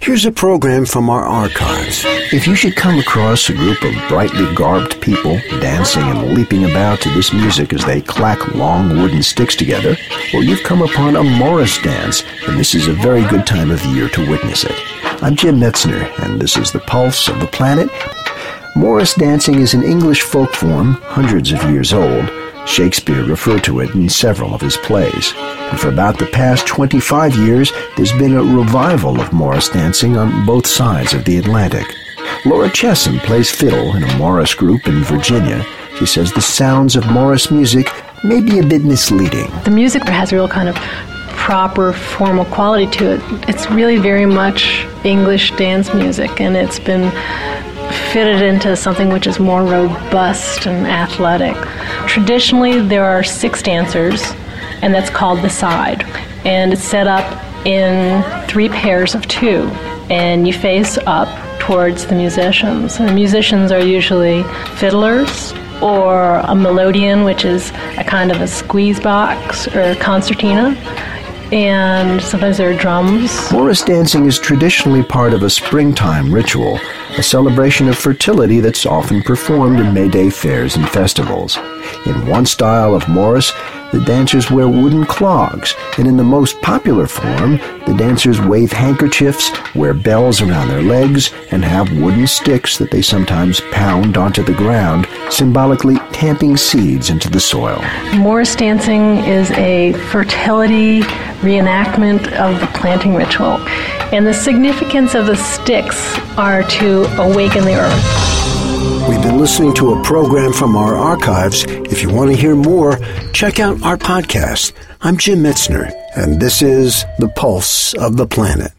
Here's a program from our archives. If you should come across a group of brightly garbed people dancing and leaping about to this music as they clack long wooden sticks together, well, you've come upon a Morris dance, and this is a very good time of year to witness it. I'm Jim Metzner, and this is the pulse of the planet. Morris dancing is an English folk form, hundreds of years old. Shakespeare referred to it in several of his plays. And for about the past 25 years, there's been a revival of Morris dancing on both sides of the Atlantic. Laura Chesson plays fiddle in a Morris group in Virginia. She says the sounds of Morris music may be a bit misleading. The music has a real kind of proper formal quality to it. It's really very much English dance music, and it's been fitted into something which is more robust and athletic. Traditionally, there are six dancers, and that's called the side. And it's set up in three pairs of two, and you face up towards the musicians. And the musicians are usually fiddlers or a melodeon, which is a kind of a squeeze box or concertina. And sometimes there are drums. Morris dancing is traditionally part of a springtime ritual, a celebration of fertility that's often performed in May Day fairs and festivals. In one style of Morris, the dancers wear wooden clogs, and in the most popular form, the dancers wave handkerchiefs, wear bells around their legs, and have wooden sticks that they sometimes pound onto the ground, symbolically tamping seeds into the soil. Morris dancing is a fertility reenactment of the planting ritual. And the significance of the sticks are to awaken the earth. We've been listening to a program from our archives. If you want to hear more, check out our podcast. I'm Jim Metzner, and this is The Pulse of the Planet.